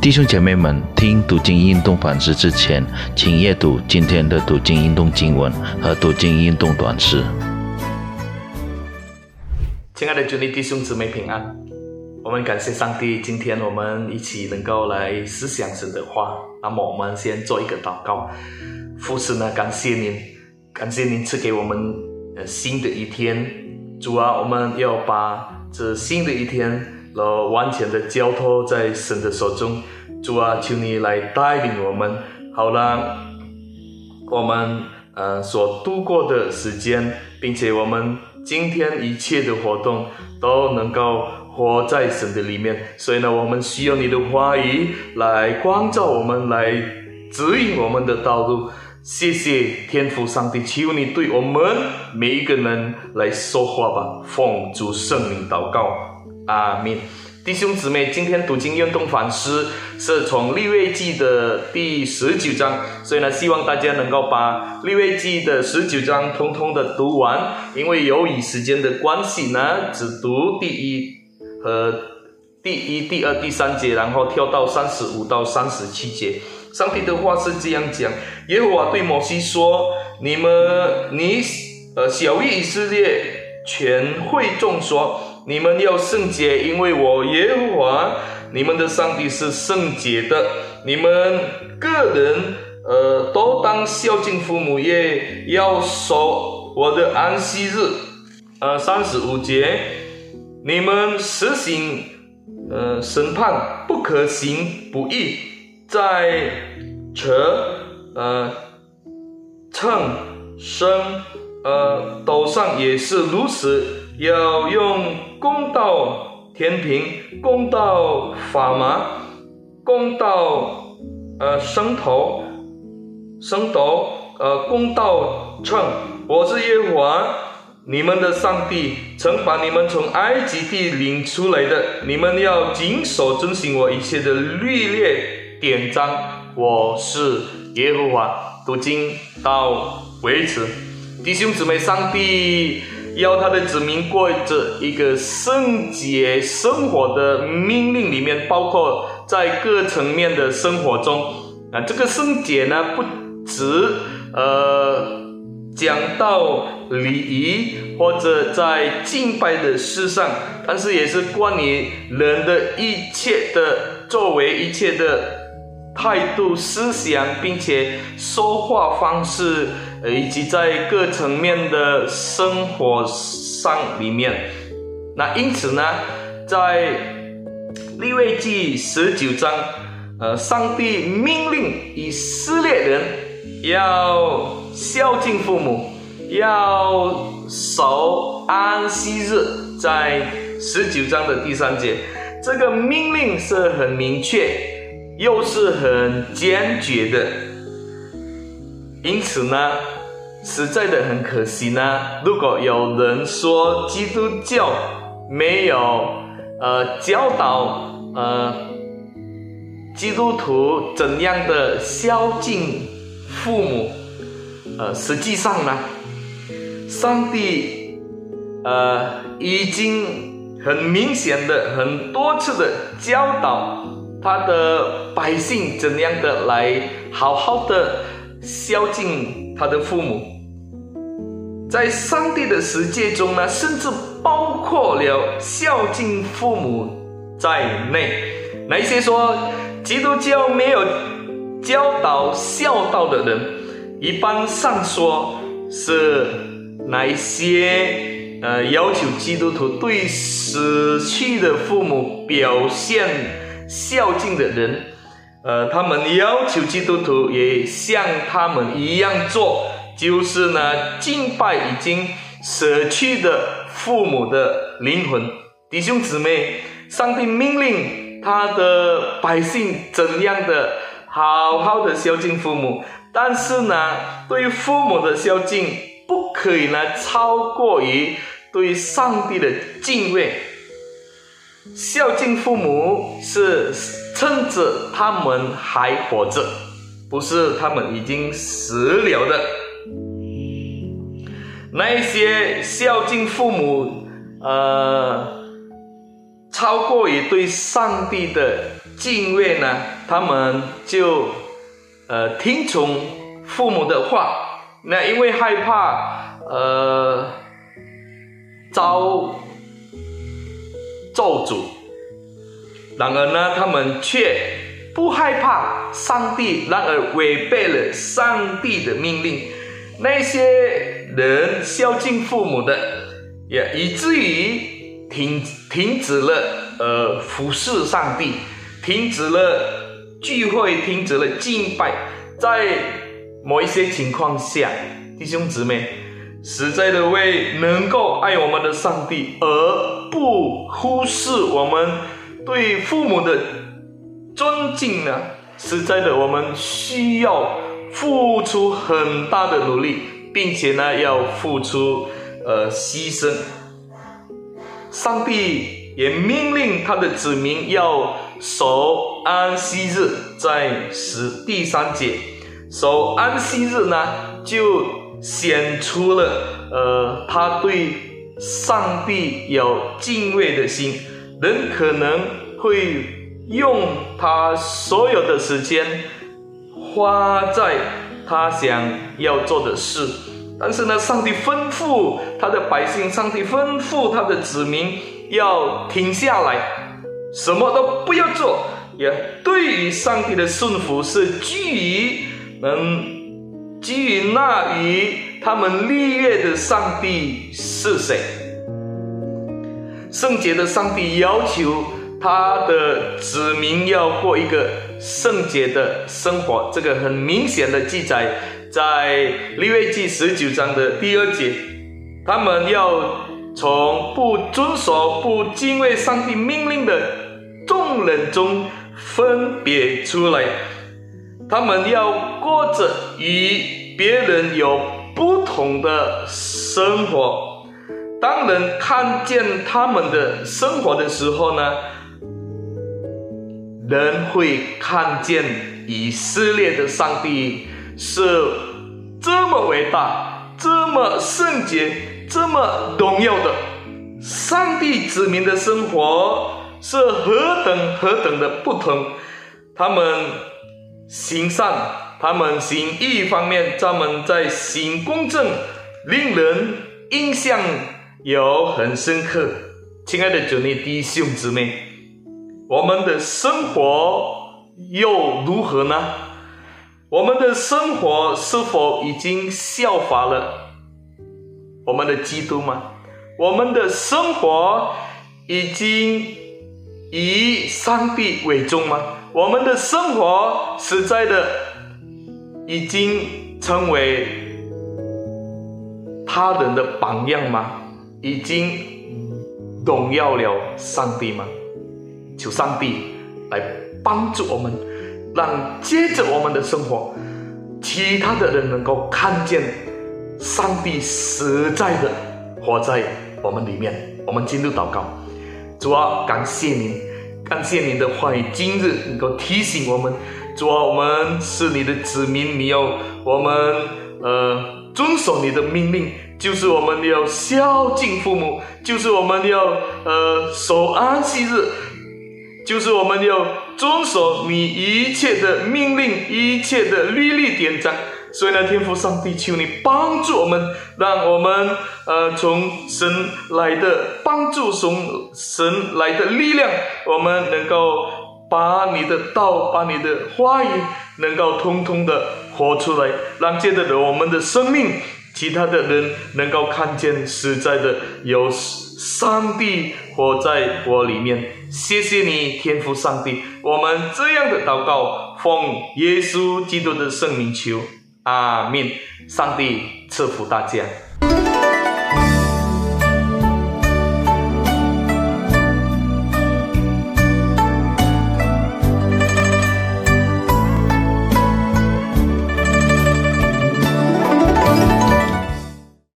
弟兄姐妹们，听读经运动反思之前，请阅读今天的读经运动经文和读经运动短诗。亲爱的主内弟兄姊妹平安，我们感谢上帝，今天我们一起能够来思想神的话。那么我们先做一个祷告，父神呢，感谢您，感谢您赐给我们呃新的一天。主啊，我们要把这新的一天。了，完全的交托在神的手中，主啊，求你来带领我们，好了，我们呃所度过的时间，并且我们今天一切的活动都能够活在神的里面，所以呢，我们需要你的话语来光照我们，来指引我们的道路。谢谢天父上帝，求你对我们每一个人来说话吧，奉主圣名祷告。阿门，弟兄姊妹，今天读经运动反思是从立位记的第十九章，所以呢，希望大家能够把立位记的十九章通通的读完，因为由于时间的关系呢，只读第一和第一、第二、第三节，然后跳到三十五到三十七节。上帝的话是这样讲：耶和华对摩西说：“你们，你呃，小以色列全会众说。”你们要圣洁，因为我耶和华你们的上帝是圣洁的。你们个人，呃，都当孝敬父母，也要守我的安息日。呃，三十五节，你们实行，呃，审判不可行不义，在车，呃，秤、升，呃，斗上也是如此。要用公道天平，公道法麻，公道呃升头，升斗呃公道秤。我是耶和华你们的上帝，曾把你们从埃及地领出来的。你们要谨守遵行我一切的律列典章。我是耶和华。读经到为止，弟兄姊妹，上帝。要他的子民过着一个圣洁生活的命令里面，包括在各层面的生活中啊，这个圣洁呢，不止呃讲到礼仪或者在敬拜的事上，但是也是关于人的一切的作为、一切的态度、思想，并且说话方式。以及在各层面的生活上里面，那因此呢，在利未记十九章，呃，上帝命令以色列人要孝敬父母，要守安息日，在十九章的第三节，这个命令是很明确，又是很坚决的，因此呢。实在的很可惜呢。如果有人说基督教没有呃教导呃基督徒怎样的孝敬父母，呃，实际上呢，上帝呃已经很明显的很多次的教导他的百姓怎样的来好好的孝敬他的父母。在上帝的世界中呢，甚至包括了孝敬父母在内。那些说基督教没有教导孝道的人，一般上说是那一些呃要求基督徒对死去的父母表现孝敬的人，呃，他们要求基督徒也像他们一样做。就是呢，敬拜已经舍去的父母的灵魂，弟兄姊妹，上帝命令他的百姓怎样的好好的孝敬父母，但是呢，对于父母的孝敬不可以呢超过于对上帝的敬畏。孝敬父母是趁着他们还活着，不是他们已经死了的。那一些孝敬父母，呃，超过于对上帝的敬畏呢，他们就呃听从父母的话，那因为害怕呃遭咒诅，然而呢，他们却不害怕上帝，然而违背了上帝的命令。那些人孝敬父母的，也以至于停停止了呃服侍上帝，停止了聚会，停止了敬拜。在某一些情况下，弟兄姊妹，实在的为能够爱我们的上帝而不忽视我们对父母的尊敬呢？实在的，我们需要。付出很大的努力，并且呢，要付出呃牺牲。上帝也命令他的子民要守安息日，在十第三节守安息日呢，就显出了呃他对上帝有敬畏的心。人可能会用他所有的时间。花在他想要做的事，但是呢，上帝吩咐他的百姓，上帝吩咐他的子民要停下来，什么都不要做。也对于上帝的顺服是基于能基于那与他们立约的上帝是谁？圣洁的上帝要求他的子民要过一个。圣洁的生活，这个很明显的记载在利未记十九章的第二节。他们要从不遵守、不敬畏上帝命令的众人中分别出来，他们要过着与别人有不同的生活。当人看见他们的生活的时候呢？人会看见以色列的上帝是这么伟大、这么圣洁、这么荣耀的。上帝子民的生活是何等何等的不同。他们行善，他们行义方面，他们在行公正，令人印象有很深刻。亲爱的主内弟兄姊妹。我们的生活又如何呢？我们的生活是否已经效法了我们的基督吗？我们的生活已经以上帝为重吗？我们的生活实在的已经成为他人的榜样吗？已经荣耀了上帝吗？求上帝来帮助我们，让接着我们的生活，其他的人能够看见上帝实在的活在我们里面。我们进入祷告，主啊，感谢您，感谢您的话语，今日能够提醒我们，主啊，我们是你的子民，你要我们呃遵守你的命令，就是我们要孝敬父母，就是我们要呃守安息日。就是我们要遵守你一切的命令，一切的律例典章。所以呢，天父上帝，求你帮助我们，让我们呃从神来的帮助，从神来的力量，我们能够把你的道，把你的话语，能够通通的活出来，让接着的我们的生命，其他的人能够看见实在的有。上帝活在我里面，谢谢你，天父上帝。我们这样的祷告，奉耶稣基督的圣名求，阿门。上帝赐福大家。